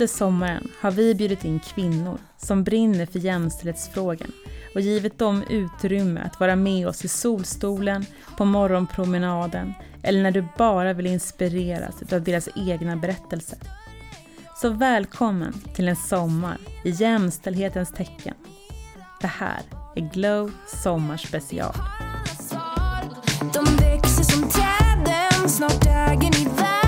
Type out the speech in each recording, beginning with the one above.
Under sommaren har vi bjudit in kvinnor som brinner för jämställdhetsfrågan och givit dem utrymme att vara med oss i solstolen, på morgonpromenaden eller när du bara vill inspireras av deras egna berättelser. Så välkommen till en sommar i jämställdhetens tecken. Det här är Glow Sommarspecial. De växer som träden, snart äger ni världen.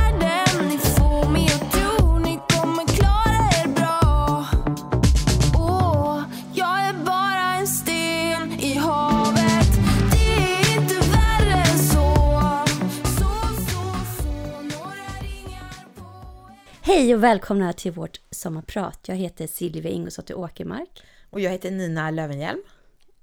Hej och välkomna till vårt sommarprat. Jag heter Silvia Ingelsdotter Åkermark Och jag heter Nina Lövenhjelm.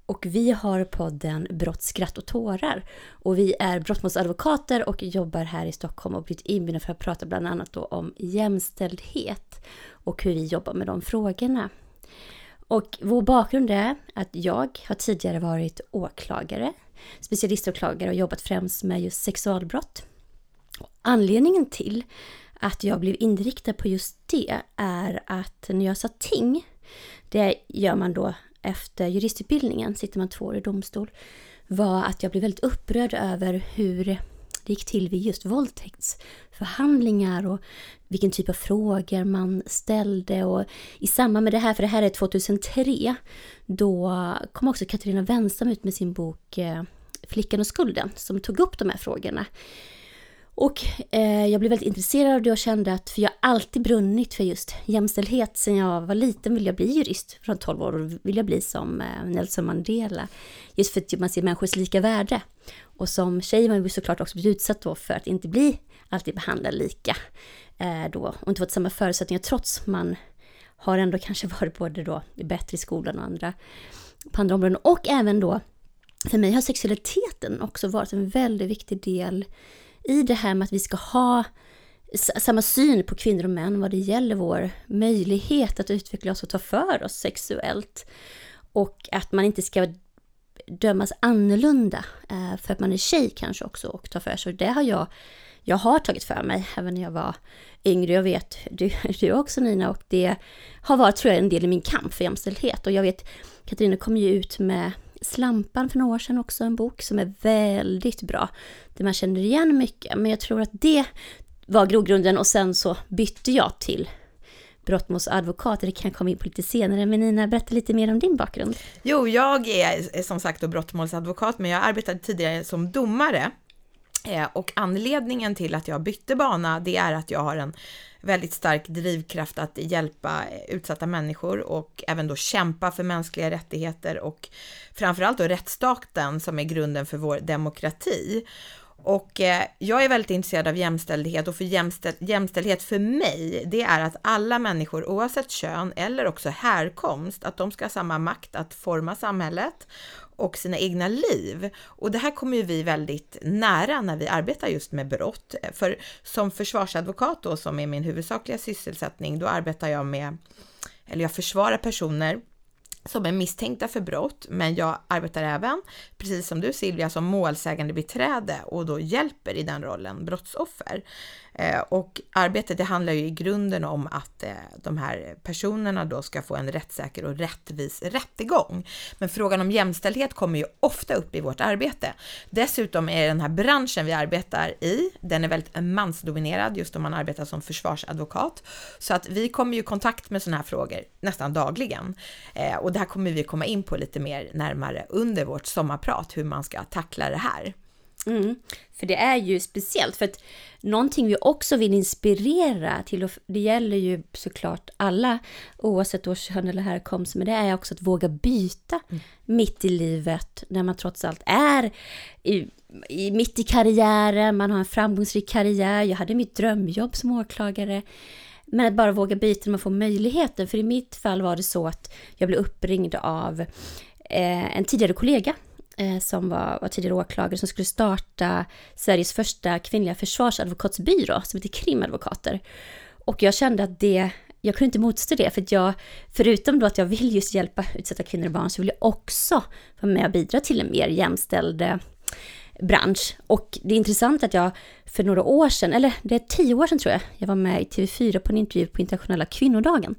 och vi har podden Brott, skratt och tårar. Och vi är brottmålsadvokater och jobbar här i Stockholm och blivit inbjudna för att prata bland annat om jämställdhet och hur vi jobbar med de frågorna. Och vår bakgrund är att jag har tidigare varit åklagare, specialiståklagare och jobbat främst med just sexualbrott. Anledningen till att jag blev inriktad på just det är att när jag sa ting, det gör man då efter juristutbildningen, sitter man två år i domstol, var att jag blev väldigt upprörd över hur det gick till vid just våldtäktsförhandlingar och vilken typ av frågor man ställde. Och i samband med det här, för det här är 2003, då kom också Katarina Wenstam ut med sin bok eh, Flickan och skulden, som tog upp de här frågorna. Och eh, jag blev väldigt intresserad av det och kände att, för jag har alltid brunnit för just jämställdhet. Sen jag var liten ville jag bli jurist, från 12 år, och ville jag bli som eh, Nelson Mandela. Just för att man ser människors lika värde. Och som tjej var jag såklart också blivit utsatt då för att inte bli alltid behandlad lika. Eh, då, och inte fått samma förutsättningar trots man har ändå kanske varit både då bättre i skolan och andra, på andra områden. Och även då, för mig har sexualiteten också varit en väldigt viktig del i det här med att vi ska ha samma syn på kvinnor och män vad det gäller vår möjlighet att utveckla oss och ta för oss sexuellt. Och att man inte ska dömas annorlunda eh, för att man är tjej kanske också och tar för sig. Det har jag, jag har tagit för mig även när jag var yngre. Jag vet du, du också Nina och det har varit tror jag en del i min kamp för jämställdhet. Och jag vet Katarina kom ju ut med Slampan för några år sedan också, en bok som är väldigt bra. Där man känner igen mycket. Men jag tror att det var grogrunden och sen så bytte jag till brottmålsadvokat. Det kan jag komma in på lite senare. Men Nina, berätta lite mer om din bakgrund. Jo, jag är som sagt då brottmålsadvokat, men jag arbetade tidigare som domare. Eh, och anledningen till att jag bytte bana, det är att jag har en väldigt stark drivkraft att hjälpa utsatta människor och även då kämpa för mänskliga rättigheter och framförallt då rättsstaten som är grunden för vår demokrati. Och eh, jag är väldigt intresserad av jämställdhet och för jämställ jämställdhet för mig, det är att alla människor oavsett kön eller också härkomst, att de ska ha samma makt att forma samhället och sina egna liv. Och det här kommer ju vi väldigt nära när vi arbetar just med brott. För som försvarsadvokat då, som är min huvudsakliga sysselsättning, då arbetar jag med, eller jag försvarar personer som är misstänkta för brott, men jag arbetar även, precis som du Silvia, som målsägande beträde och då hjälper i den rollen brottsoffer. Eh, och arbetet det handlar ju i grunden om att eh, de här personerna då ska få en rättssäker och rättvis rättegång. Men frågan om jämställdhet kommer ju ofta upp i vårt arbete. Dessutom är den här branschen vi arbetar i, den är väldigt mansdominerad just om man arbetar som försvarsadvokat. Så att vi kommer ju i kontakt med sådana här frågor nästan dagligen. Eh, och det här kommer vi komma in på lite mer närmare under vårt sommarprat, hur man ska tackla det här. Mm. För det är ju speciellt. För att någonting vi också vill inspirera till, och det gäller ju såklart alla oavsett då kön eller härkomst, men det är också att våga byta mitt i livet när man trots allt är i, i, mitt i karriären, man har en framgångsrik karriär, jag hade mitt drömjobb som åklagare. Men att bara våga byta när man får möjligheten. För i mitt fall var det så att jag blev uppringd av eh, en tidigare kollega Eh, som var, var tidigare åklagare som skulle starta Sveriges första kvinnliga försvarsadvokatsbyrå som heter Krimadvokater. Och jag kände att det, jag kunde inte motstå det för att jag, förutom då att jag vill just hjälpa utsatta kvinnor och barn så vill jag också vara med och bidra till en mer jämställd eh, bransch. Och det är intressant att jag för några år sedan, eller det är tio år sedan tror jag, jag var med i TV4 på en intervju på internationella kvinnodagen.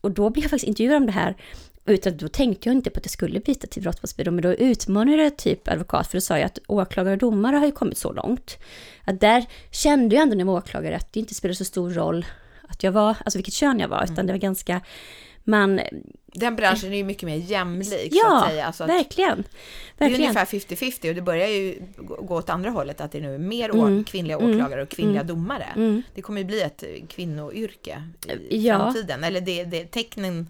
Och då blev jag faktiskt intervjuad om det här, utan då tänkte jag inte på att jag skulle byta till brottmålsbyrå, men då utmanade jag typ advokat, för då sa jag att åklagare och domare har ju kommit så långt. Att där kände jag ändå när jag var åklagare att det inte spelade så stor roll att jag var, alltså vilket kön jag var, utan det var ganska, man, Den branschen är ju mycket mer jämlik så ja, att säga. Alltså att verkligen. det är verkligen. ungefär 50-50 och det börjar ju gå åt andra hållet att det nu är mer å- Mm. kvinnliga Mm. åklagare och kvinnliga Mm. domare. Mm. Det kommer ju bli ett kvinnoyrke i Ja. framtiden. Eller det, det, tecknen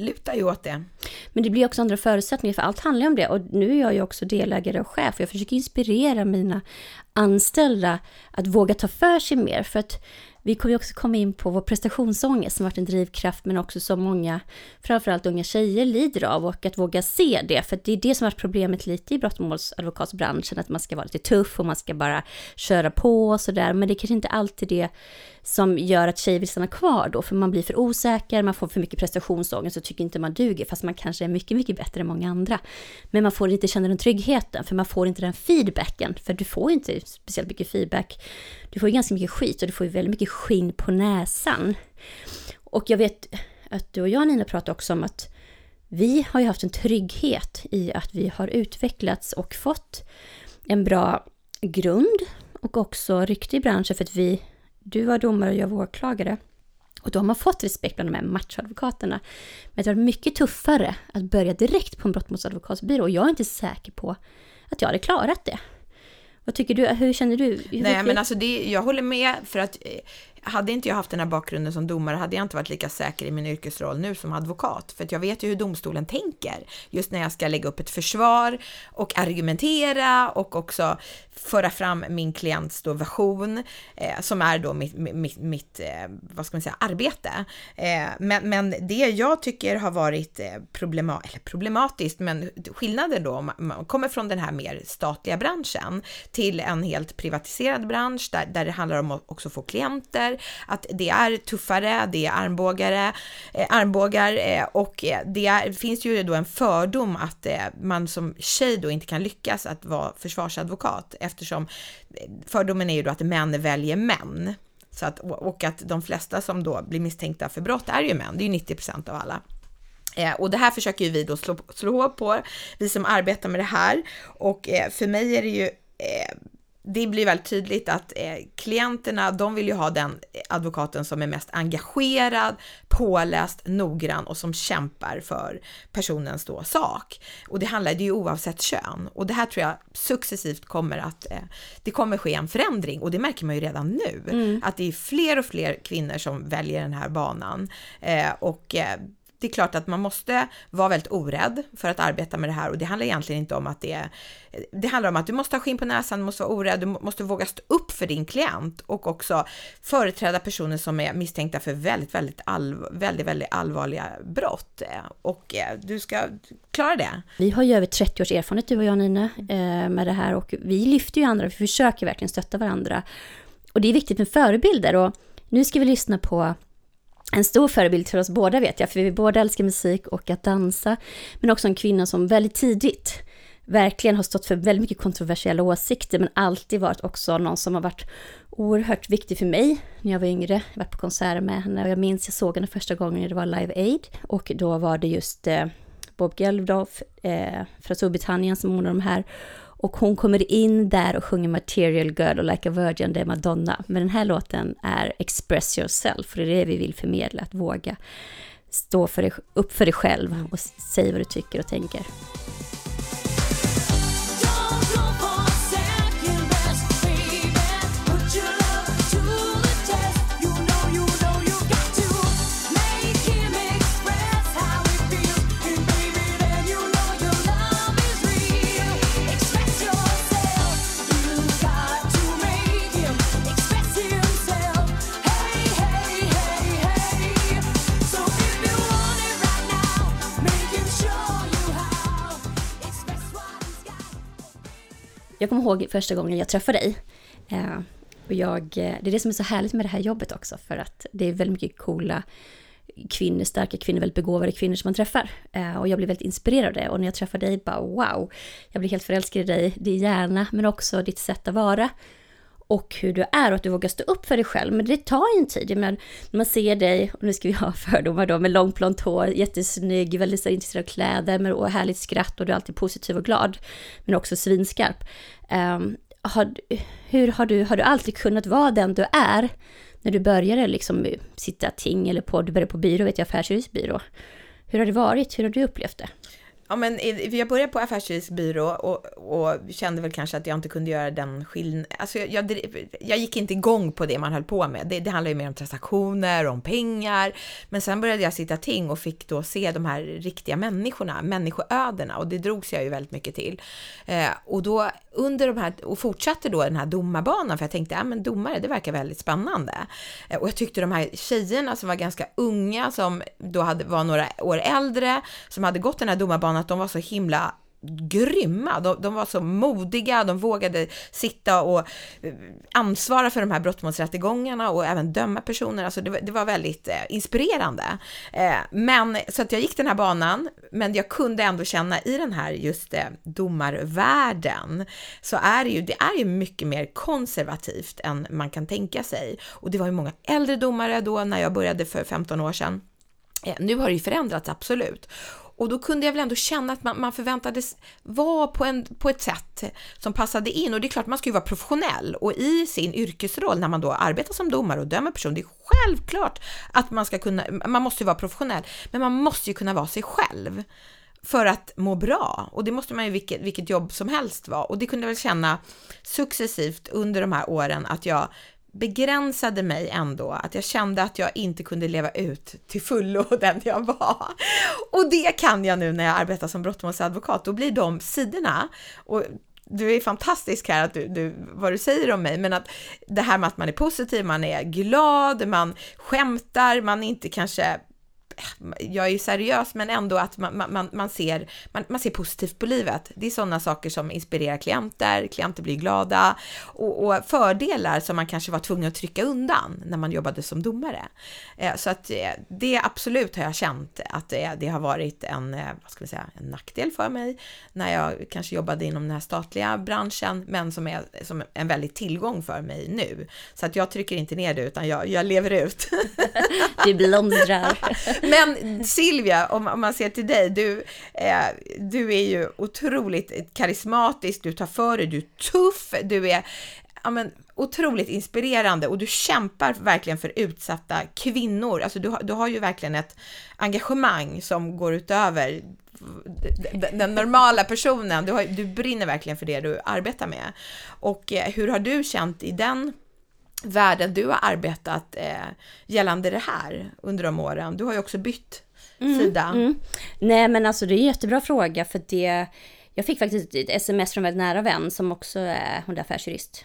lutar ju åt det. Men det blir också andra förutsättningar, för allt handlar om det. Och nu är jag ju också delägare och chef. Jag försöker inspirera mina anställda att våga ta för sig mer. För att vi kommer också komma in på vår prestationsångest som varit en drivkraft, men också som många, framförallt unga tjejer, lider av. Och att våga se det, för det är det som har varit problemet lite i brottmålsadvokatsbranschen, att man ska vara lite tuff och man ska bara köra på och sådär. Men det är kanske inte alltid det som gör att tjejer vill stanna kvar då, för man blir för osäker, man får för mycket prestationsångest och tycker inte man duger, fast man kanske är mycket, mycket bättre än många andra. Men man får inte känna den tryggheten, för man får inte den feedbacken, för du får inte speciellt mycket feedback. Du får ju ganska mycket skit och du får ju väldigt mycket skinn på näsan. Och jag vet att du och jag Nina pratade också om att vi har ju haft en trygghet i att vi har utvecklats och fått en bra grund och också rykte i branschen för att vi, du var domare och jag var åklagare. Och då har man fått respekt bland de här machoadvokaterna. Men det har varit mycket tuffare att börja direkt på en brottmålsadvokatsbyrå och jag är inte säker på att jag hade klarat det. Vad tycker du? Hur känner du? Hur Nej, men alltså det, jag håller med för att eh, hade inte jag haft den här bakgrunden som domare hade jag inte varit lika säker i min yrkesroll nu som advokat. För att jag vet ju hur domstolen tänker. Just när jag ska lägga upp ett försvar och argumentera och också föra fram min klients då version eh, som är då mitt, mitt, mitt eh, vad ska man säga, arbete. Eh, men, men det jag tycker har varit eh, problema, eller problematiskt, men skillnaden då, om man kommer från den här mer statliga branschen till en helt privatiserad bransch där, där det handlar om att också få klienter, att det är tuffare, det är armbågare, eh, armbågar eh, och eh, det är, finns ju då en fördom att eh, man som tjej då inte kan lyckas att vara försvarsadvokat eftersom eh, fördomen är ju då att män väljer män. Så att, och att de flesta som då blir misstänkta för brott är ju män, det är ju 90% av alla. Eh, och det här försöker ju vi då slå, slå hål på, vi som arbetar med det här. Och eh, för mig är det ju, eh, det blir väldigt tydligt att eh, klienterna, de vill ju ha den advokaten som är mest engagerad, påläst, noggrann och som kämpar för personens då sak. Och det handlar det ju oavsett kön. Och det här tror jag successivt kommer att, eh, det kommer ske en förändring och det märker man ju redan nu. Att det är fler och fler kvinnor som väljer den här banan. Eh, och eh, det är klart att man måste vara väldigt orädd för att arbeta med det här och det handlar egentligen inte om att det är, det handlar om att du måste ha skinn på näsan, du måste vara orädd, du måste våga stå upp för din klient och också företräda personer som är misstänkta för väldigt, väldigt, allv väldigt, väldigt allvarliga brott och eh, du ska klara det. Vi har ju över 30 års erfarenhet, du och jag Nina, eh, med det här och vi lyfter ju andra, vi försöker verkligen stötta varandra. Och det är viktigt med förebilder och nu ska vi lyssna på en stor förebild för oss båda vet jag, för vi båda älskar musik och att dansa, men också en kvinna som väldigt tidigt verkligen har stått för väldigt mycket kontroversiella åsikter, men alltid varit också någon som har varit oerhört viktig för mig när jag var yngre. Jag har varit på konserter med henne och jag minns jag såg henne första gången när det var Live Aid och då var det just eh, Bob Geldof eh, från Storbritannien som ordnade de här. Och hon kommer in där och sjunger Material Girl och Like a Virgin, det är Madonna. Men den här låten är Express Yourself, för det är det vi vill förmedla, att våga stå för dig, upp för dig själv och säga vad du tycker och tänker. Jag kommer ihåg första gången jag träffade dig. Eh, och jag, eh, det är det som är så härligt med det här jobbet också, för att det är väldigt mycket coola kvinnor, starka kvinnor, väldigt begåvade kvinnor som man träffar. Eh, och jag blev väldigt inspirerad av det. Och när jag träffade dig, bara wow, jag blev helt förälskad i dig, din hjärna, men också ditt sätt att vara. Och hur du är och att du vågar stå upp för dig själv. Men det tar ju en tid. Men man ser dig, och nu ska vi ha fördomar då, med långt blont hår, jättesnygg, väldigt intresserad av kläder, med och härligt skratt och du är alltid positiv och glad. Men också svinskarp. Um, har, hur har du, har du alltid kunnat vara den du är? När du började liksom sitta ting eller på, du började på byrå, vet jag, affärsjuristbyrå. Hur har det varit? Hur har du upplevt det? Ja, men jag började på affärsjuristbyrå och, och kände väl kanske att jag inte kunde göra den skillnaden. Alltså jag, jag, jag, gick inte igång på det man höll på med. Det, det handlar ju mer om transaktioner, om pengar. Men sen började jag sitta ting och fick då se de här riktiga människorna, människoödena och det drogs jag ju väldigt mycket till. Eh, och då under de här, och fortsatte då den här domarbanan, för jag tänkte, ja men domare, det verkar väldigt spännande. Eh, och jag tyckte de här tjejerna som var ganska unga, som då hade, var några år äldre, som hade gått den här domarbanan, att de var så himla grymma. De, de, var så modiga, de vågade sitta och eh, ansvara för de här brottmålsrättegångarna och även döma personer. Alltså det, det var väldigt eh, inspirerande. Eh, men så att jag gick den här banan, men jag kunde ändå känna i den här just eh, domarvärlden så är det ju, det är ju mycket mer konservativt än man kan tänka sig. Och det var ju många äldre domare då när jag började för 15 år sedan. Eh, nu har det ju förändrats absolut. Och då kunde jag väl ändå känna att man, man förväntades vara på, en, på ett sätt som passade in. Och det är klart, man ska ju vara professionell och i sin yrkesroll när man då arbetar som domare och dömer person, det är självklart att man ska kunna, man måste ju vara professionell, men man måste ju kunna vara sig själv för att må bra. Och det måste man ju vilket, vilket jobb som helst vara. Och det kunde jag väl känna successivt under de här åren att jag begränsade mig ändå, att jag kände att jag inte kunde leva ut till fullo den jag var. Och det kan jag nu när jag arbetar som brottmålsadvokat, då blir de sidorna, och du är fantastisk här, att du, du, vad du säger om mig, men att det här med att man är positiv, man är glad, man skämtar, man inte kanske jag är ju seriös, men ändå att man, man, man, ser, man, man ser positivt på livet. Det är sådana saker som inspirerar klienter, klienter blir glada och, och, fördelar som man kanske var tvungen att trycka undan när man jobbade som domare. Eh, så att eh, det absolut har jag känt att det, det har varit en, eh, vad ska vi säga, en nackdel för mig när jag kanske jobbade inom den här statliga branschen, men som är som en väldigt tillgång för mig nu. Så att jag trycker inte ner det, utan jag, jag lever ut. Du blomstrar. Men Silvia, om, om, man ser till dig, du, eh, du är ju otroligt karismatisk, du tar för dig, du är tuff, du är ja, men, otroligt inspirerande och du kämpar verkligen för utsatta kvinnor. Alltså du, du har ju verkligen ett engagemang som går utöver den normala personen. Du, har, du brinner verkligen för det du arbetar med. Och eh, hur har du känt i den världen du har arbetat eh, gällande det här under de åren? Du har ju också bytt mm, sida. Mm. Nej men alltså det är en jättebra fråga för det jag fick faktiskt ett sms från en väldigt nära vän som också är, hon är affärsjurist.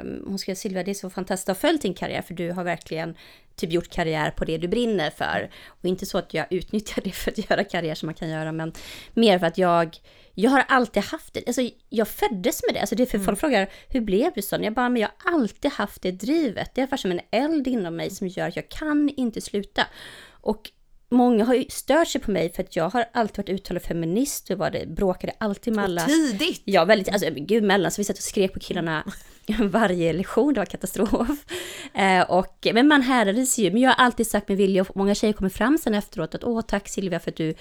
Um, hon skrev Silvia, det är så fantastiskt att ha följt din karriär för du har verkligen typ gjort karriär på det du brinner för. Och inte så att jag utnyttjar det för att göra karriär som man kan göra, men mer för att jag jag har alltid haft det, alltså jag föddes med det. Alltså det är för mm. folk frågar, hur blev du sån? Jag bara, men jag har alltid haft det drivet. Det är ungefär som en eld inom mig som gör att jag kan inte sluta. Och många har ju stört sig på mig för att jag har alltid varit uttalad feminist och var det, bråkade alltid med alla. Och tidigt! Ja, väldigt, alltså gud mellan, så vi satt och skrek på killarna varje lektion, det var katastrof. Eh, och, men man härdades ju, men jag har alltid sagt med vilja och många tjejer kommer fram sen efteråt att åh tack Silvia för att du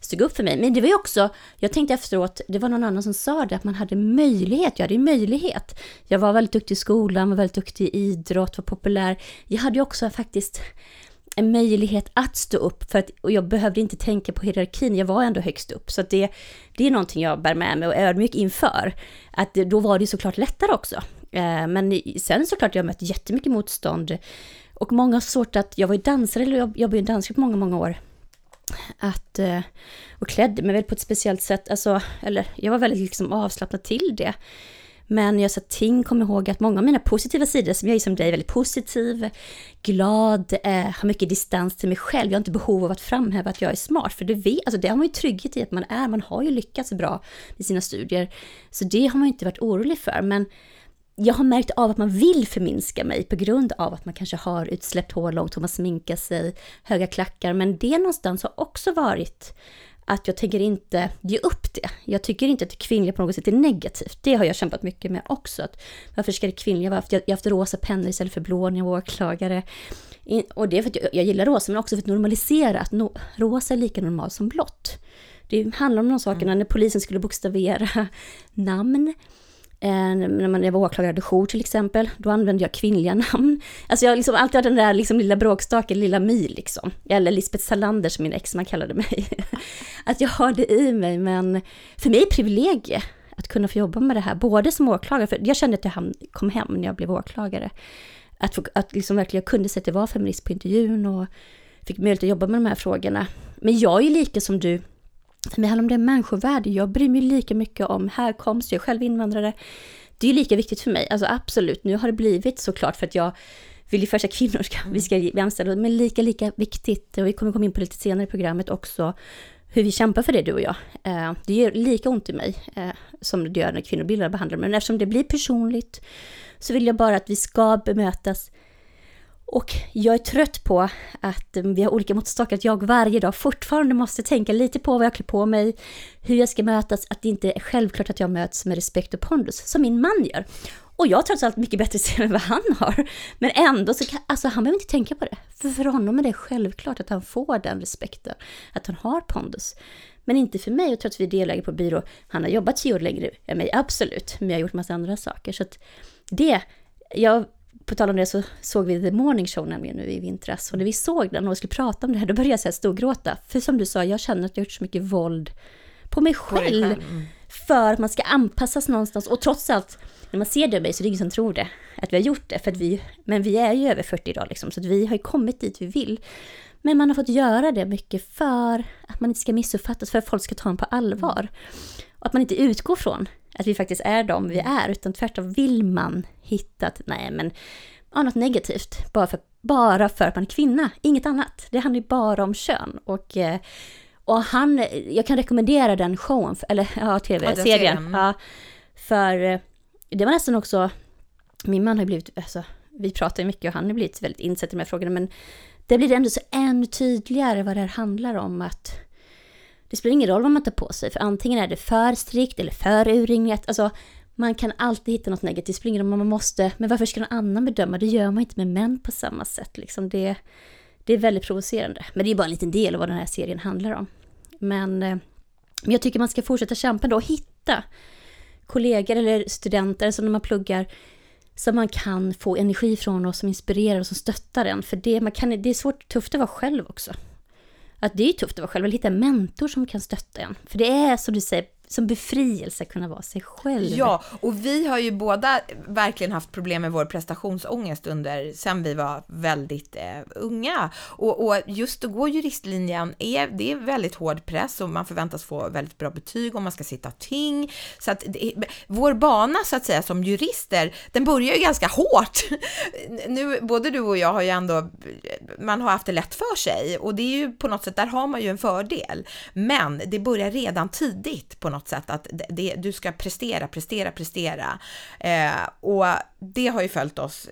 stod upp för mig. Men det var ju också, jag tänkte efteråt, det var någon annan som sa det, att man hade möjlighet, jag hade ju möjlighet. Jag var väldigt duktig i skolan, var väldigt duktig i idrott, var populär. Jag hade ju också faktiskt en möjlighet att stå upp för att, och jag behövde inte tänka på hierarkin, jag var ändå högst upp. Så det, det är någonting jag bär med mig och är ödmjuk inför. Att då var det såklart lättare också. Eh, men sen såklart jag har mött jättemycket motstånd. Och många har svårt att, jag var ju dansare, eller jag jobbade ju dansare på många, många år. Att, eh, och klädde mig väl på ett speciellt sätt, alltså, eller jag var väldigt liksom avslappnad till det. Men jag sa ting, kom ihåg att många av mina positiva sidor, som jag är som dig, väldigt positiv, glad, eh, har mycket distans till mig själv. Jag har inte behov av att framhäva att jag är smart, för det, vet, alltså det har man ju trygghet i att man är. Man har ju lyckats bra i sina studier. Så det har man ju inte varit orolig för. Men jag har märkt av att man vill förminska mig på grund av att man kanske har utsläppt hår långt och man sminkar sig, höga klackar. Men det någonstans har också varit att jag tänker inte ge upp det. Jag tycker inte att det kvinnliga på något sätt är negativt. Det har jag kämpat mycket med också. Att varför ska det kvinnliga vara? Jag har haft rosa pennor istället för blå när jag var åklagare. Och det är för att jag, jag gillar rosa, men också för att normalisera att no, rosa är lika normalt som blått. Det handlar om de sakerna när polisen skulle bokstavera namn. Eh, när man jag var åklagare hade jour till exempel, då använde jag kvinnliga namn. Alltså jag har liksom alltid haft den där liksom lilla bråkstaken, lilla My liksom. Eller Lisbeth Salander som min exman kallade mig. att jag har det i mig, men för mig är det privilegie att kunna få jobba med det här, både som åklagare, för jag kände att jag kom hem när jag blev åklagare. Att, få, att liksom verkligen jag kunde säga att jag var feminist på intervjun och fick möjlighet att jobba med de här frågorna. Men jag är ju lika som du, för mig handlar det om det människovärde. Jag bryr mig lika mycket om härkomst, jag är själv invandrare. Det är ju lika viktigt för mig, alltså absolut. Nu har det blivit såklart för att jag vill ju först att kvinnor ska, vi ska bli jämställda, men lika, lika viktigt, och vi kommer komma in på lite senare i programmet också, hur vi kämpar för det du och jag. Eh, det gör lika ont i mig eh, som det gör när kvinnor blir behandlade, men eftersom det blir personligt så vill jag bara att vi ska bemötas och jag är trött på att vi har olika måttstockar, att jag varje dag fortfarande måste tänka lite på vad jag klär på mig, hur jag ska mötas, att det inte är självklart att jag möts med respekt och pondus, som min man gör. Och jag har trots allt mycket bättre CV än vad han har. Men ändå så kan, alltså han behöver inte tänka på det. För för honom är det självklart att han får den respekten, att han har pondus. Men inte för mig, och trots att vi är delägare på byrå, han har jobbat tio år längre än mig, absolut, men jag har gjort massa andra saker. Så att det, jag på tal om det så såg vi The Morning Show nämligen nu i vintras. Och när vi såg den och skulle prata om det här, då började jag så här storgråta. För som du sa, jag känner att jag har gjort så mycket våld på mig själv. själv, mm. För att man ska anpassas någonstans. Och trots allt, när man ser det av mig så är det ingen som tror det. Att vi har gjort det. För att vi, men vi är ju över 40 idag liksom, så att vi har ju kommit dit vi vill. Men man har fått göra det mycket för att man inte ska missuppfattas, för att folk ska ta en på allvar. Och att man inte utgår från att vi faktiskt är de vi är, utan tvärtom vill man hitta att, nej men, ja, något negativt, bara för, bara för att man är kvinna, inget annat. Det handlar ju bara om kön. Och, eh, och han, jag kan rekommendera den showen, eller ja, tv-serien. serien. Ja, för eh, det var nästan också, min man har blivit, alltså, vi pratar ju mycket och han har blivit väldigt insatt i de här frågorna, men det blir ändå så ännu tydligare vad det här handlar om, att det spelar ingen roll vad man tar på sig, för antingen är det för strikt eller för urringat. Alltså, man kan alltid hitta något negativt, det spelar ingen roll om man måste, men varför ska någon annan bedöma? Det gör man inte med män på samma sätt. Liksom det, det är väldigt provocerande. Men det är bara en liten del av vad den här serien handlar om. Men, eh, men jag tycker man ska fortsätta kämpa då och hitta kollegor eller studenter som när man pluggar som man kan få energi från och som inspirerar och som stöttar en. För det, man kan, det är svårt, tufft att vara själv också. Att det är tufft att vara själv, att hitta en mentor som kan stötta en. För det är som du säger, som befrielse kunna vara sig själv. Ja, och vi har ju båda verkligen haft problem med vår prestationsångest under, sen vi var väldigt eh, unga. Och, och just att gå juristlinjen, är, det är väldigt hård press och man förväntas få väldigt bra betyg om man ska sitta ting. Så att det, vår bana så att säga som jurister, den börjar ju ganska hårt. Nu, både du och jag har ju ändå, man har haft det lätt för sig och det är ju på något sätt, där har man ju en fördel. Men det börjar redan tidigt på något sätt att det, det, du ska prestera, prestera, prestera. Eh, och det har ju följt oss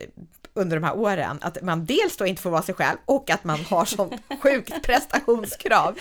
under de här åren, att man dels då inte får vara sig själv och att man har sånt sjukt prestationskrav.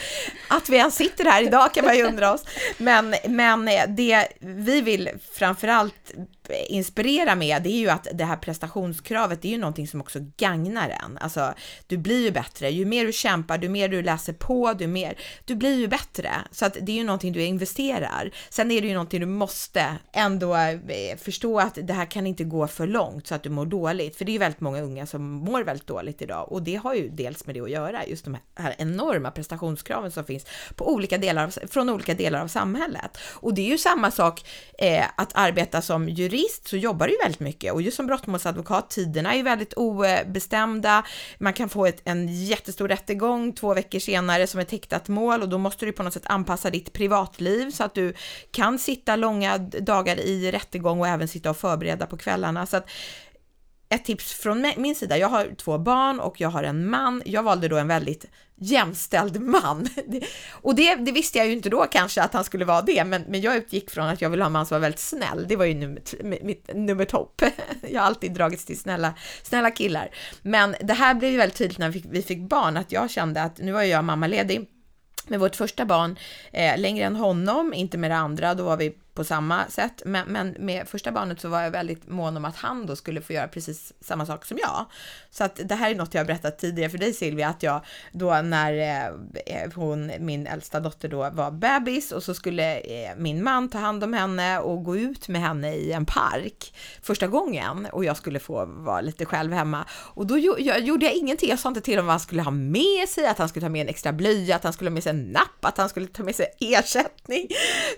Att vi ens sitter här idag kan man ju undra oss. Men, men det vi vill framförallt inspirera med, det är ju att det här prestationskravet, det är ju någonting som också gagnar en. Alltså, du blir ju bättre, ju mer du kämpar, ju mer du läser på, du mer, du blir ju bättre. Så att det är ju någonting du investerar. Sen är det ju någonting du måste ändå eh, förstå att det här kan inte gå för långt så att du mår dåligt, för det är ju väldigt många unga som mår väldigt dåligt idag och det har ju dels med det att göra, just de här enorma prestationskraven som finns på olika delar av, från olika delar av samhället. Och det är ju samma sak eh, att arbeta som jurist så jobbar du ju väldigt mycket och just som brottmålsadvokat, tiderna är ju väldigt obestämda. Man kan få ett, en jättestor rättegång två veckor senare som ett häktat mål och då måste du på något sätt anpassa ditt privatliv så att du kan sitta långa dagar i rättegång och även sitta och förbereda på kvällarna. Så att ett tips från min sida. Jag har två barn och jag har en man. Jag valde då en väldigt jämställd man. Och det, det visste jag ju inte då kanske att han skulle vara det, men, men jag utgick från att jag ville ha en man som var väldigt snäll. Det var ju nummer, mitt nummer topp. Jag har alltid dragits till snälla, snälla killar. Men det här blev ju väldigt tydligt när vi fick, vi fick barn, att jag kände att nu var jag mammaledig med vårt första barn eh, längre än honom, inte med det andra, då var vi på samma sätt, men, men med första barnet så var jag väldigt mån om att han då skulle få göra precis samma sak som jag. Så att det här är något jag har berättat tidigare för dig Silvia, att jag då när eh, eh hon, min äldsta dotter då var bebis och så skulle eh, min man ta hand om henne och gå ut med henne i en park första gången och jag skulle få vara lite själv hemma. Och då jag, jag, gjorde jag ingenting, jag sa inte till honom vad han skulle ha med sig, att han skulle ta med en extra blöja, att han skulle ha med sig en napp, att han skulle ta med sig ersättning.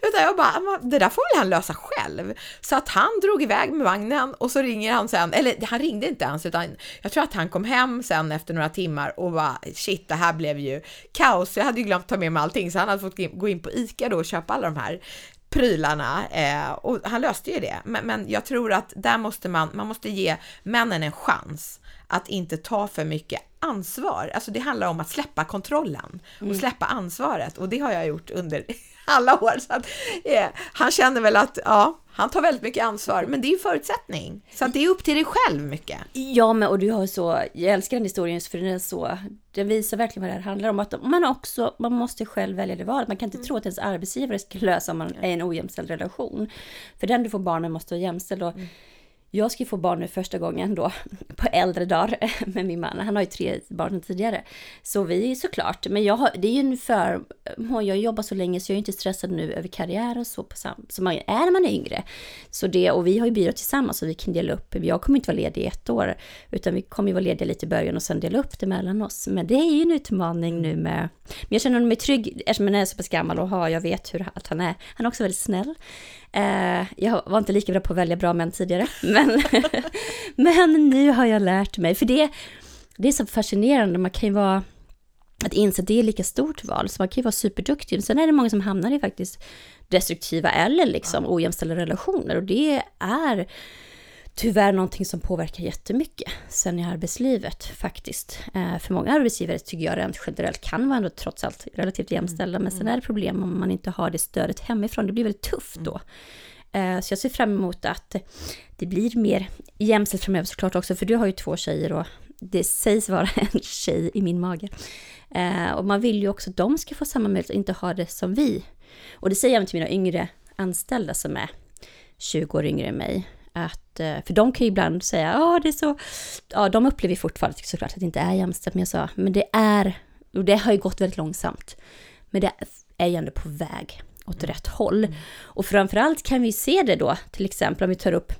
Utan jag bara, det där får väl han lösa själv. Så att han drog iväg med vagnen och så ringer han sen, eller han ringde inte ens, utan jag tror att han kom hem sen efter några timmar och bara shit, det här blev ju kaos. Jag hade ju glömt ta med mig allting, så han hade fått gå in på ICA då och köpa alla de här prylarna eh, och han löste ju det. Men, men jag tror att där måste man, man måste ge männen en chans att inte ta för mycket ansvar. Alltså det handlar om att släppa kontrollen och släppa ansvaret och det har jag gjort under alla år. Så att, eh, han känner väl att ja, han tar väldigt mycket ansvar, men det är ju förutsättning. Så att det är upp till dig själv mycket. Ja, men och du har så, jag älskar den historien för den är så, den visar verkligen vad det här handlar om. Att man också, man måste själv välja det valet. Man kan inte tro att ens arbetsgivare ska lösa om man är i en ojämställd relation. För den du får barn med måste vara jämställd. Och jag ska ju få barn nu första gången då, på äldre dagar med min man. Han har ju tre barn tidigare. Så vi är såklart, men jag har, det är ju en förmån. jag jobbar så länge så jag är inte stressad nu över karriär och så på sam, som man är när man är yngre. Så det, och vi har ju byrå tillsammans så vi kan dela upp, jag kommer inte vara ledig i ett år, utan vi kommer ju vara lediga lite i början och sen dela upp det mellan oss. Men det är ju en utmaning nu med, men jag känner mig trygg eftersom jag är så pass gammal och har, jag vet hur att han är. Han är också väldigt snäll. Eh, jag var inte lika bra på att välja bra män tidigare, men, men nu har jag lärt mig. För det, det är så fascinerande, man kan ju vara, att inse att det är lika stort val, så man kan ju vara superduktig. Sen är det många som hamnar i faktiskt destruktiva eller liksom ojämställda relationer och det är tyvärr någonting som påverkar jättemycket sen i arbetslivet faktiskt. Eh, för många arbetsgivare tycker jag rent generellt kan vara ändå trots allt relativt jämställda, men sen är det problem om man inte har det stödet hemifrån. Det blir väldigt tufft då. Eh, så jag ser fram emot att det blir mer jämställt framöver såklart också, för du har ju två tjejer och det sägs vara en tjej i min mage. Eh, och man vill ju också att de ska få samma möjlighet och inte ha det som vi. Och det säger jag även till mina yngre anställda som är 20 år yngre än mig. Att, eh, för de kan ju ibland säga, ja det är så, ja de upplever fortfarande såklart att det inte är jämställt, men jag sa, men det är, och det har ju gått väldigt långsamt, men det är ju ändå på väg åt rätt håll. Och framförallt kan vi se det då, till exempel om vi tar upp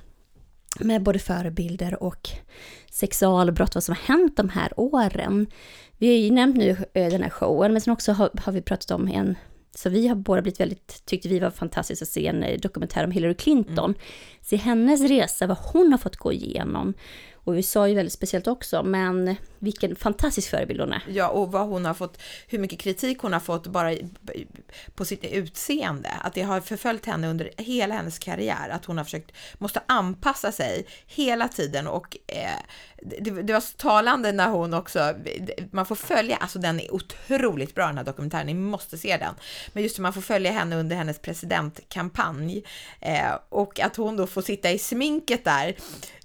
med både förebilder och sexualbrott, vad som har hänt de här åren. Vi har ju nämnt nu eh, den här showen, men sen också har, har vi pratat om en så vi har båda blivit väldigt, tyckte vi var fantastiskt att se en eh, dokumentär om Hillary Clinton. Se hennes resa, vad hon har fått gå igenom. Och USA är ju väldigt speciellt också, men vilken fantastisk förebild hon är. Ja, och vad hon har fått, hur mycket kritik hon har fått bara på sitt utseende. Att det har förföljt henne under hela hennes karriär. Att hon har försökt, måste anpassa sig hela tiden och eh, det, det var så talande när hon också, man får följa, alltså den är otroligt bra den här dokumentären, ni måste se den. Men just hur man får följa henne under hennes presidentkampanj eh, och att hon då får sitta i sminket där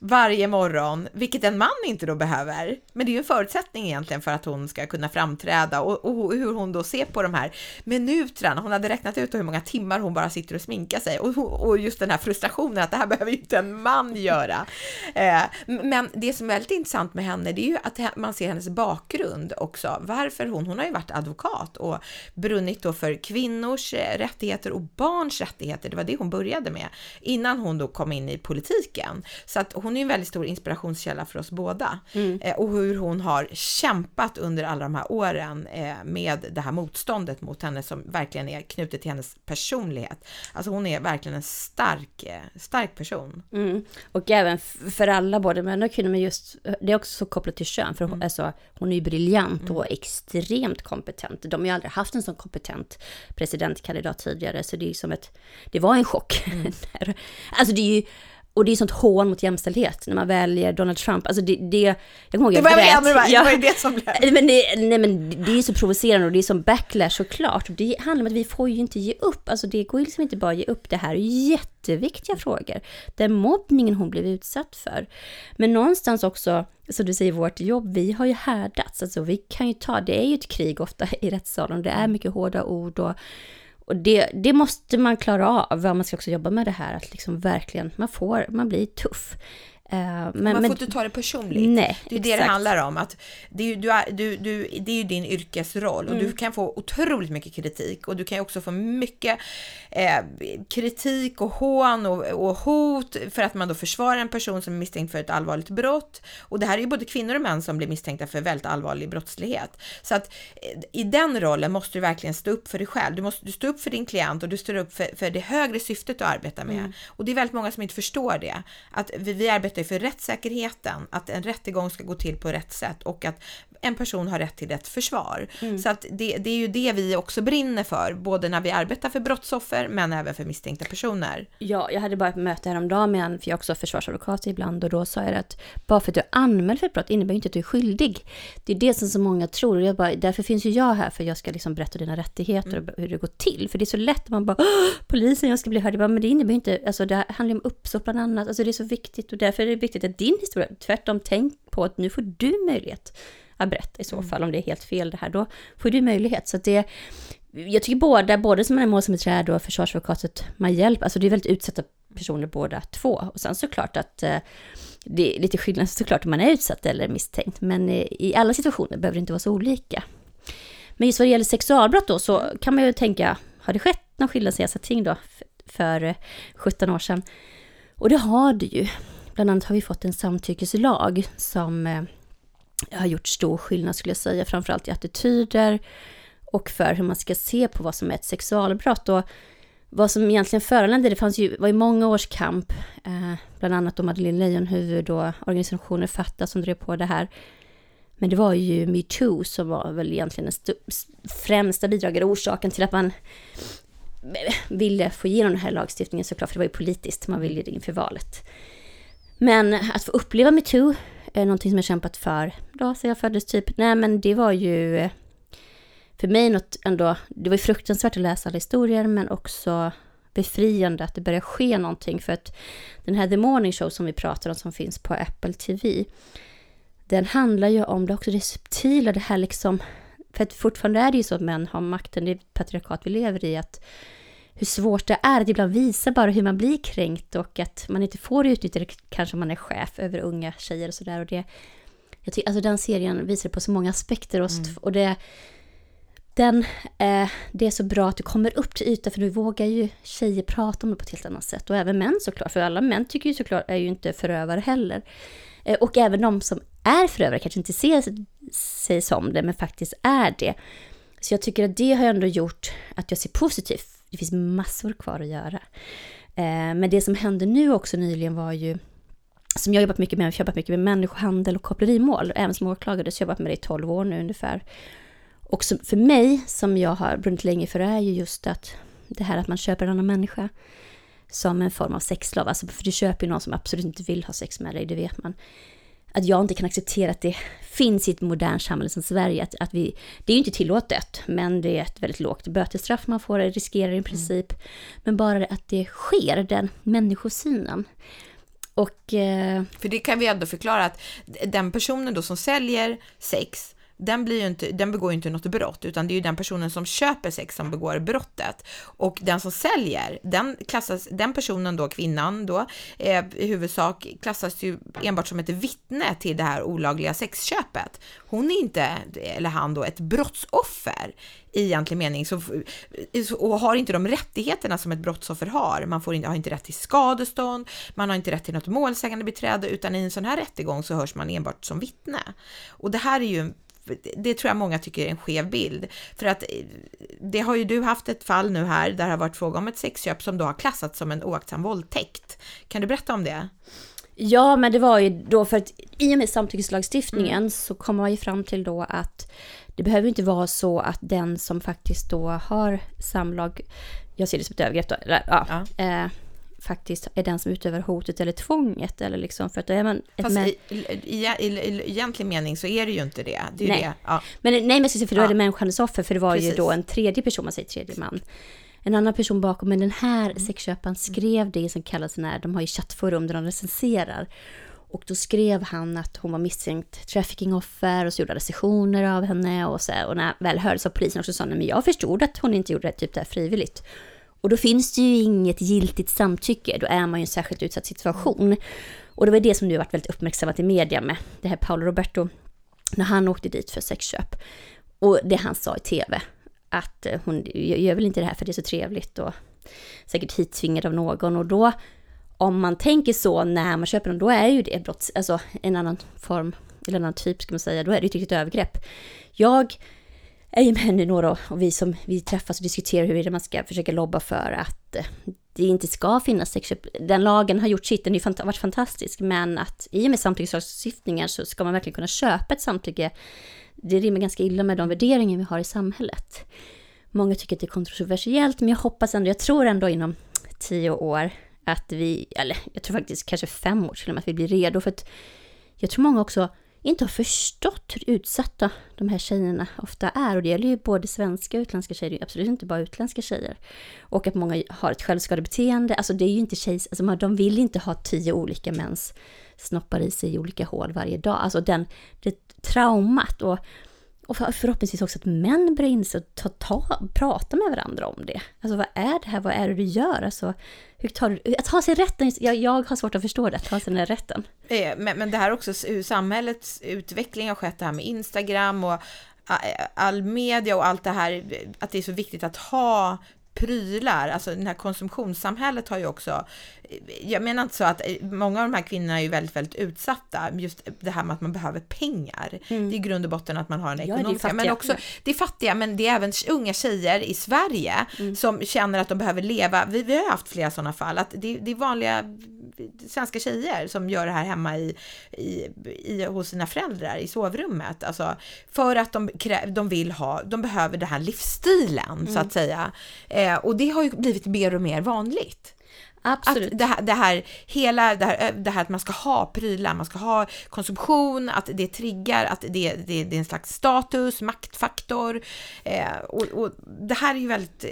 varje morgon, vilket en man inte då behöver. Men det är ju en förutsättning egentligen för att hon ska kunna framträda och, och hur hon då ser på de här minuterna. Hon hade räknat ut hur många timmar hon bara sitter och sminkar sig och, och just den här frustrationen att det här behöver ju inte en man göra. Eh, men det som är väldigt intressant med henne, det är ju att man ser hennes bakgrund också. Varför hon, hon har ju varit advokat och brunnit då för kvinnors eh, rättigheter och barns rättigheter. Det var det hon började med innan hon då kom in i politiken. Så att hon är en väldigt stor inspirationskälla för oss båda. Eh, och hur hon har kämpat under alla de här åren eh, med det här motståndet mot henne som verkligen är knutet till hennes personlighet. Alltså hon är verkligen en stark, eh, stark person. Mm. Och även för alla, både män och kvinnor, men just det är också så kopplat till kön, för hon, alltså, hon är ju briljant och extremt kompetent. De har ju aldrig haft en sån kompetent presidentkandidat tidigare, så det är ju som ett, det var en chock. Där. alltså det är ju, och det är sånt hån mot jämställdhet när man väljer Donald Trump. Alltså det, det jag kommer ihåg Det jag var jag grät. det var- det var som blev... Men det, nej men det är så provocerande och det är som backlash såklart. Och det handlar om att vi får ju inte ge upp. Alltså det går ju liksom inte bara att ge upp. Det här är jätteviktiga frågor. Den mobbningen hon blev utsatt för. Men någonstans också, som du säger, vårt jobb, vi har ju härdats. Alltså vi kan ju ta, det är ju ett krig ofta i rättssalen. Det är mycket hårda ord och och det, det måste man klara av, om man ska också jobba med det här, att liksom verkligen, man får, man blir tuff. Eh, men, Man men, får inte ta det personligt. Nej, det är ju det det exakt. handlar om. Att det, är ju, du du, du, det är ju din yrkesroll och Mm. du kan få otroligt mycket kritik och du kan ju också få mycket eh, kritik och hån och, och hot för att man då försvarar en person som är misstänkt för ett allvarligt brott. Och det här är ju både kvinnor och män som blir misstänkta för väldigt allvarlig brottslighet. Så att eh, i den rollen måste du verkligen stå upp för dig själv. Du måste du stå upp för din klient och du står upp för, för det högre syftet du arbetar med. Och det är väldigt många som inte förstår det. Att vi, vi arbetar ju för rättssäkerheten, att en rättegång ska gå till på rätt sätt och att en person har rätt till ett försvar. Så att det, det är ju det vi också brinner för, både när vi arbetar för brottsoffer men även för misstänkta personer. Ja, jag hade bara ett möte häromdagen med en, för jag är också försvarsadvokat ibland, och då sa jag att bara för att du är anmäld för ett brott innebär inte att du är skyldig. Det är det som så många tror, och jag bara, därför finns ju jag här, för jag ska liksom berätta dina rättigheter och hur det går till. För det är så lätt, man bara, "Åh, polisen, jag ska bli hörd. Jag bara, men det innebär inte, alltså det handlar ju om uppsåt bland annat, alltså det är så viktigt, och därför är det viktigt att din historia, tvärtom, tänk på att nu får du möjlighet att berätta i så fall, om det är helt fel det här, då får du möjlighet. Så det, jag tycker båda, både som är målsägandebiträde och försvarsadvokatet, man hjälper, alltså det är väldigt utsatta personer båda två. Och sen såklart att eh, det är lite skillnad såklart om man är utsatt eller misstänkt, men eh, i alla situationer behöver det inte vara så olika. Men just vad det gäller sexualbrott då, så kan man ju tänka, har det skett någon skillnad satt ting då, f- för eh, 17 år sedan? Och det har det ju. Bland annat har vi fått en samtyckeslag som jag har gjort stor skillnad skulle jag säga, framförallt i attityder och för hur man ska se på vad som är ett sexualbrott. Och vad som egentligen föranledde det fanns ju, var ju många års kamp, eh, bland annat då Madeleine Leijonhufvud och organisationer Fatta som drev på det här. Men det var ju metoo som var väl egentligen den främsta bidragande orsaken till att man ville få igenom den här lagstiftningen såklart, för det var ju politiskt, man ville det inför valet. Men att få uppleva metoo, Eh, någonting som jag kämpat för, då sedan jag föddes typ, nej men det var ju för mig något ändå, det var ju fruktansvärt att läsa alla historier, men också befriande att det börjar ske någonting, för att den här The Morning Show som vi pratar om, som finns på Apple TV, den handlar ju om det också det subtila, det här liksom, för att fortfarande är det ju så att män har makten, det är ett patriarkat vi lever i, att hur svårt det är att ibland visa bara hur man blir kränkt och att man inte får utnyttja det kanske om man är chef över unga tjejer och sådär. Och det, jag tycker, alltså den serien visar på så många aspekter och, och det, den, eh, det är så bra att du kommer upp till ytan för nu vågar ju tjejer prata om det på ett helt annat sätt. Och även män såklart, för alla män tycker ju såklart är ju inte förövare heller. Eh, och även de som är förövare kanske inte ser sig som det, men faktiskt är det. Så jag tycker att det har ändå gjort att jag ser positivt. Det finns massor kvar att göra. Eh, men det som hände nu också nyligen var ju, som jag har jobbat mycket med, jag har jobbat mycket med människohandel och kopplerimål, även som åklagare, så jag har jobbat med det i 12 år nu ungefär. Och som, för mig, som jag har brunnit länge för, är ju just att det här att man köper en annan människa som en form av sexslav. Alltså, för du köper ju någon som absolut inte vill ha sex med dig, det vet man. Att jag inte kan acceptera att det finns i ett modernt samhälle som Sverige. Att, att vi, det är ju inte tillåtet, men det är ett väldigt lågt bötesstraff man får, riskerar i princip. Men bara det att det sker, den människosynen. Och eh, För det kan vi ändå förklara att den personen då som säljer sex, den, blir ju inte, den begår ju inte något brott, utan det är ju den personen som köper sex som begår brottet. Och den som säljer, den, klassas, den personen då, kvinnan då, eh, i huvudsak klassas ju enbart som ett vittne till det här olagliga sexköpet. Hon är inte, eller han då, ett brottsoffer i egentlig mening så, och har inte de rättigheterna som ett brottsoffer har. Man får inte, har inte rätt till skadestånd, man har inte rätt till något målsägande beträde utan i en sån här rättegång så hörs man enbart som vittne. Och det här är ju det tror jag många tycker är en skev bild. För att eh, det har ju du haft ett fall nu här där det har varit fråga om ett sexköp som då har klassats som en oaktsam våldtäkt. Kan du berätta om det? Ja, men det var ju då för att i och med samtyckeslagstiftningen så kommer man ju fram till då att det behöver inte vara så att den som faktiskt då har samlag, jag ser det som ett övergrepp då, eller, ja, Ja. Eh, faktiskt är den som utövar hotet eller tvånget. Eller liksom, för att då är man Fast män- i, i, i, i egentlig mening så är det ju inte det. det, ju Nej. det. Ja. Men nej, men för då Ja. är det människans offer, för det var ju Precis. då en tredje person, man säger tredje man. En annan person bakom, men den här Mm. sexköparen skrev det som kallas när de har ju chattforum där de recenserar. Och då skrev han att hon var misstänkt traffickingoffer och så gjorde recensioner av henne och så Och när väl hördes av polisen också sa nej, men jag förstod att hon inte gjorde det typ det här frivilligt. Och då finns det ju inget giltigt samtycke, då är man ju i en särskilt utsatt situation. Och det var det som nu har varit väldigt uppmärksammat i media med det här Paolo Roberto, när han åkte dit för sexköp. Och det han sa i tv, att eh, hon gör väl inte det här för det är så trevligt och säkert hittvingad av någon. Och då, om man tänker så när man köper dem, då är ju det brotts, alltså en annan form, eller en annan typ ska man säga, då är det ju ett riktigt övergrepp. Jag är ju med nu några och vi som vi träffas och diskuterar huruvida man ska försöka lobba för att eh, det inte ska finnas sexköp. Den lagen har gjort sitt, den har varit fantastisk, men att i och med samtyckeslagstiftningen så ska man verkligen kunna köpa ett samtycke. Det rimmar ganska illa med de värderingar vi har i samhället. Många tycker att det är kontroversiellt, men jag hoppas ändå, jag tror ändå inom tio år att vi, eller jag tror faktiskt kanske fem år till och med, att vi blir redo. För att jag tror många också inte har förstått hur utsatta de här tjejerna ofta är. Och det gäller ju både svenska och utländska tjejer, det är absolut inte bara utländska tjejer. Och att många har ett självskadebeteende, alltså det är ju inte tjejs, alltså de vill inte ha tio olika mäns snoppar i sig i olika hål varje dag. Alltså den, det traumat och, och förhoppningsvis också att män börjar inse och ta, ta, prata med varandra om det. Alltså vad är det här, vad är det du gör? Alltså, hur tar du, att ha sig rätten, jag, jag har svårt att förstå det, att ha sig den här rätten. Eh, men, men det här också, hur samhällets utveckling har skett, det här med Instagram och eh, all media och allt det här, eh, att det är så viktigt att ha prylar, alltså det här konsumtionssamhället har ju också, jag menar inte så att eh, många av de här kvinnorna är ju väldigt, väldigt utsatta, just det här med att man behöver pengar. Det är i grund och botten att man har en Mm. Ja, men också, det är fattiga, men det är även unga tjejer i Sverige Mm. som känner att de behöver leva, vi, vi har haft flera sådana fall, att det, det är vanliga svenska tjejer som gör det här hemma i, i, i, hos sina föräldrar i sovrummet. Alltså, för att de, de vill ha, de behöver den här livsstilen så att säga. Eh, och det har ju blivit mer och mer vanligt. Absolut. Att det här, det här, hela det här, det här att man ska ha prylar, man ska ha konsumtion, att det triggar, att det, det, det är en slags status, maktfaktor. Eh, och, och det här är ju väldigt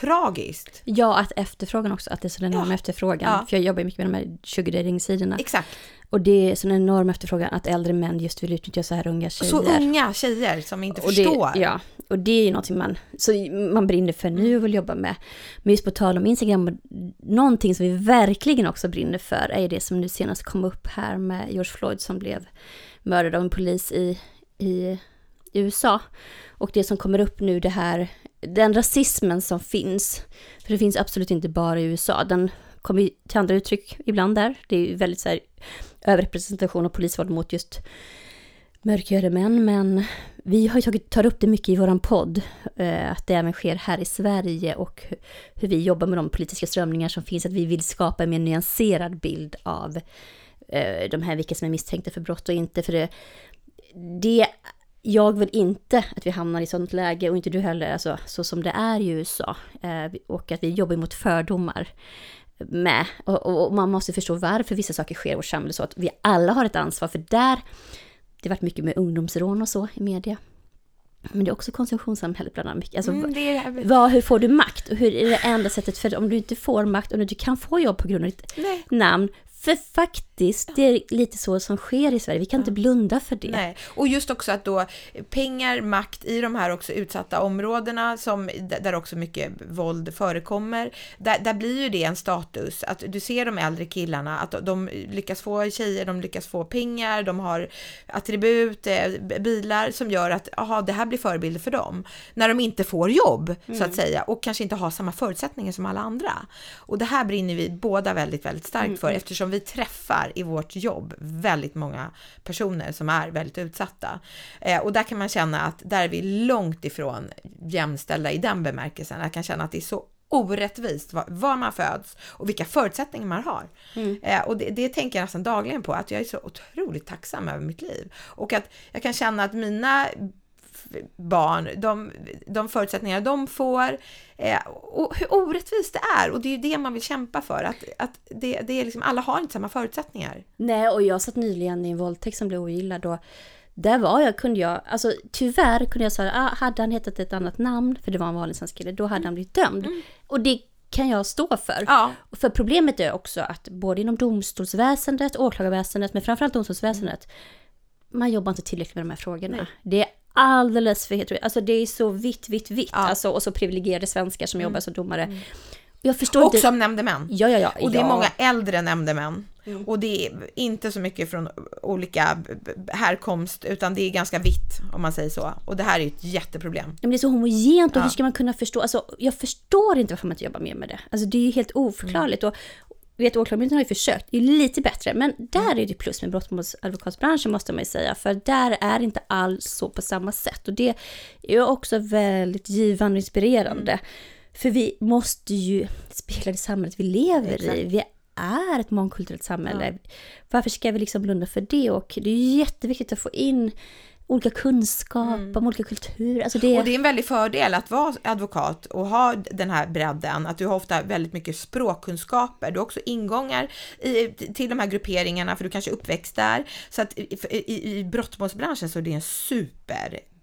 tragiskt. Ja, att efterfrågan också, att det är sån enorm Ja. efterfrågan. Ja. För jag jobbar ju mycket med de här sugar dating-sidorna. Exakt. Och det är sån enorm efterfrågan att äldre män just vill utnyttja så här unga tjejer. Så unga tjejer som inte och det, förstår. Ja, och det är ju någonting man, så man brinner för nu och vill jobba med. Men just på tal om Instagram, någonting som vi verkligen också brinner för är det som nu senast kom upp här med George Floyd som blev mördad av en polis i, i USA. Och det som kommer upp nu det här, den rasismen som finns, för det finns absolut inte bara i USA, den kommer ju till andra uttryck ibland där. Det är ju väldigt så här överrepresentation av polisvåld mot just mörkhyade män, men vi har tagit, tar upp det mycket i våran podd, eh, att det även sker här i Sverige och hur vi jobbar med de politiska strömningar som finns, att vi vill skapa en mer nyanserad bild av eh, de här, vilka som är misstänkta för brott och inte, för det, det jag vill inte att vi hamnar i sånt läge och inte du heller, alltså så som det är i USA. Eh, och att vi jobbar mot fördomar med. Och, och, och man måste förstå varför vissa saker sker i vårt samhälle så att vi alla har ett ansvar. För där, det har varit mycket med ungdomsrån och så i media. Men det är också konsumtionssamhället bland annat. Alltså, Mm, det är, vad, hur får du makt? Och hur är det enda sättet för om du inte får makt, om du inte kan få jobb på grund av ditt nej, namn. För faktiskt, det är lite så som sker i Sverige. Vi kan inte blunda för det. nej. Och just också att då pengar, makt i de här också utsatta områdena som, där också mycket våld förekommer, där, där blir ju det en status. Att du ser de äldre killarna, att de lyckas få tjejer, de lyckas få pengar, de har attribut, eh, bilar som gör att aha, det här blir förebilder för dem. När de inte får jobb, så att säga, och kanske inte har samma förutsättningar som alla andra. Och det här brinner vi båda väldigt, väldigt starkt för eftersom vi träffar i vårt jobb väldigt många personer som är väldigt utsatta. Eh, och där kan man känna att där är vi långt ifrån jämställda i den bemärkelsen. Jag kan känna att det är så orättvist var, var man föds och vilka förutsättningar man har. Eh, och det, det tänker jag nästan dagligen på, att jag är så otroligt tacksam över mitt liv. Och att jag kan känna att mina barn, de, de förutsättningar de får eh, och hur orättvist det är. Och det är ju det man vill kämpa för, att, att det, det är liksom, alla har inte samma förutsättningar. Nej, och jag satt nyligen i en våldtäkt som blev ogillad och där var jag, kunde jag, alltså tyvärr kunde jag säga, ah, hade han hetat ett annat namn, för det var en vanlig svensk kille, då hade han blivit dömd. Och det kan jag stå för. Ja. För problemet är också att både inom domstolsväsendet, åklagarväsendet, men framförallt domstolsväsendet, man jobbar inte tillräckligt med de här frågorna. Det är alldeles för heterogen. Alltså det är så vitt, vitt, vitt. Ja. Mm. Alltså, och så privilegierade svenskar som jobbar som domare. Jag förstår Och inte... som nämndemän. Ja, ja, ja. Och det är ja. många äldre nämndemän. Mm. Och det är inte så mycket från olika härkomst, utan det är ganska vitt om man säger så. Och det här är ett jätteproblem. Ja, men det är så homogent och Ja. hur ska man kunna förstå? Alltså, jag förstår inte varför man inte jobbar mer med det. Alltså, det är ju helt oförklarligt. Mm. Och, vet, Åklagarmyndigheten har ju försökt, det är lite bättre, men där är det plus med brottmålsadvokatsbranschen måste man ju säga, för där är inte alls så på samma sätt. Och det är också väldigt givande och inspirerande. Mm. För vi måste ju spegla det samhället vi lever Exakt. i. Vi är ett mångkulturellt samhälle. Varför ska vi liksom blunda för det? Och det är jätteviktigt att få in olika kunskap om olika kulturer. Alltså det, Mm. Och det är en väldig fördel att vara advokat och ha den här bredden, att du har ofta väldigt mycket språkkunskaper. Du har också ingångar i, till de här grupperingarna, för du kanske är uppväxt där. Så att i, i, i brottmålsbranschen så är det en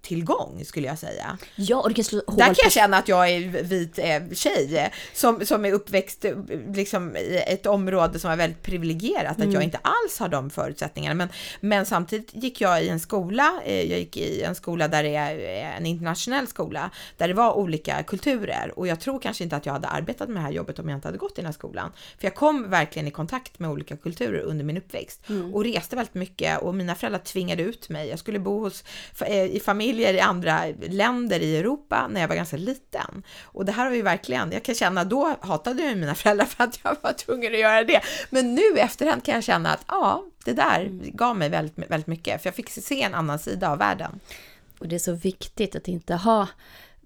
supertillgång skulle jag säga. Ja, och du kan slå hål Där kan jag känna att jag är vit eh, tjej som, som är uppväxt eh, liksom, i ett område som är väldigt privilegierat, att jag inte alls har de förutsättningarna. Men, men samtidigt gick jag i en skola, eh, jag gick i en skola där det är en internationell skola, där det var olika kulturer och jag tror kanske inte att jag hade arbetat med det här jobbet om jag inte hade gått i den här skolan. För jag kom verkligen i kontakt med olika kulturer under min uppväxt och reste väldigt mycket och mina föräldrar tvingade ut mig. Jag skulle bo hos, i familjer i andra länder i Europa när jag var ganska liten. Och det här har ju verkligen, jag kan känna, då hatade jag mina föräldrar för att jag var tvungen att göra det. Men nu i efterhand kan jag känna att ja, det där gav mig väldigt, väldigt mycket, för jag fick se en annan sida av världen. Och det är så viktigt att inte ha,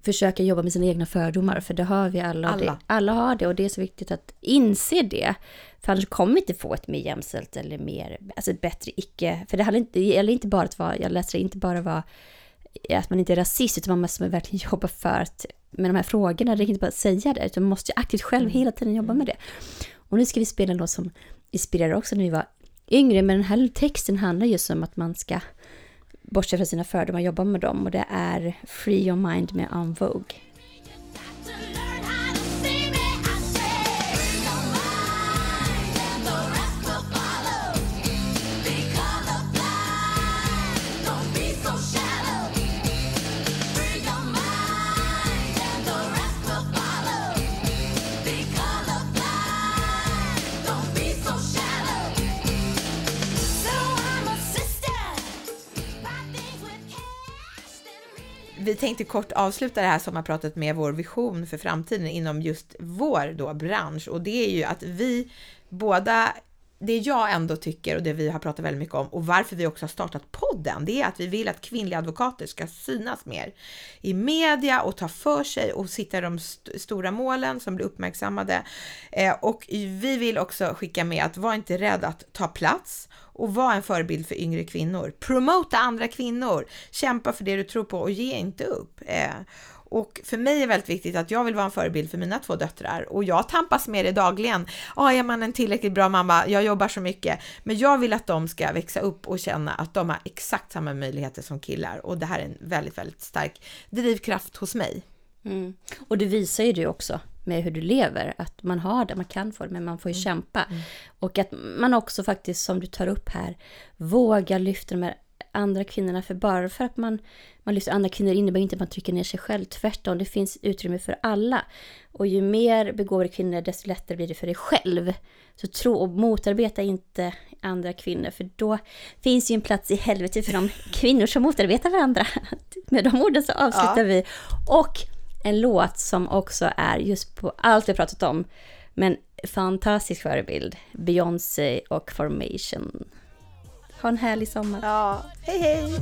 försöka jobba med sina egna fördomar, för det har vi alla. och Det, Alla. alla har det och det är så viktigt att inse det. För annars kommer vi inte få ett mer jämställt eller mer, alltså ett bättre icke, för det handlar inte, det gäller inte bara att vara, jag läser det, inte bara vara att man inte är rasist, utan man måste verkligen jobba för att, med de här frågorna, det räcker inte bara att säga det, utan man måste ju aktivt själv hela tiden jobba med det. Och nu ska vi spela en låt som inspirerar också när vi var yngre, men den här texten handlar just om att man ska bortse från sina fördomar och jobba med dem. Och det är Free Your Mind med En Vogue. Vi tänkte kort avsluta det här sommarpratet med vår vision för framtiden inom just vår då bransch och det är ju att vi båda det jag ändå tycker och det vi har pratat väldigt mycket om och varför vi också har startat podden, det är att vi vill att kvinnliga advokater ska synas mer i media och ta för sig och sitta i de st- stora målen som blir uppmärksammade. Eh, och vi vill också skicka med att var inte rädd att ta plats och var en förebild för yngre kvinnor. Promota andra kvinnor, kämpa för det du tror på och ge inte upp. Eh, och för mig är det väldigt viktigt att jag vill vara en förebild för mina två döttrar och jag tampas med det dagligen. Ah, är man en tillräckligt bra mamma? Jag jobbar så mycket, men jag vill att de ska växa upp och känna att de har exakt samma möjligheter som killar och det här är en väldigt, väldigt stark drivkraft hos mig. Mm. Och det visar ju du också med hur du lever, att man har det, man kan få det, men man får ju kämpa. Och att man också faktiskt, som du tar upp här, vågar lyfta de här andra kvinnorna, för bara för att man, man lyfter andra kvinnor innebär inte att man trycker ner sig själv, tvärtom, det finns utrymme för alla. Och ju mer begåvade kvinnor, desto lättare blir det för dig själv. Så tro och motarbeta inte andra kvinnor, för då finns ju en plats i helvete för de kvinnor som motarbetar varandra. Med de orden så avslutar Ja. vi. Och en låt som också är just på allt vi har pratat om, men fantastisk förebild. Beyoncé och Formation. Ha en härlig sommar. Ja, hej hej!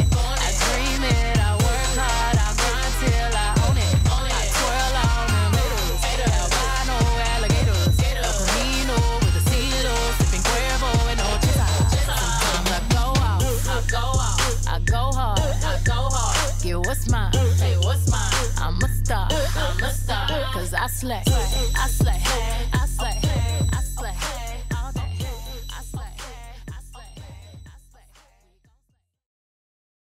I slay. I slay.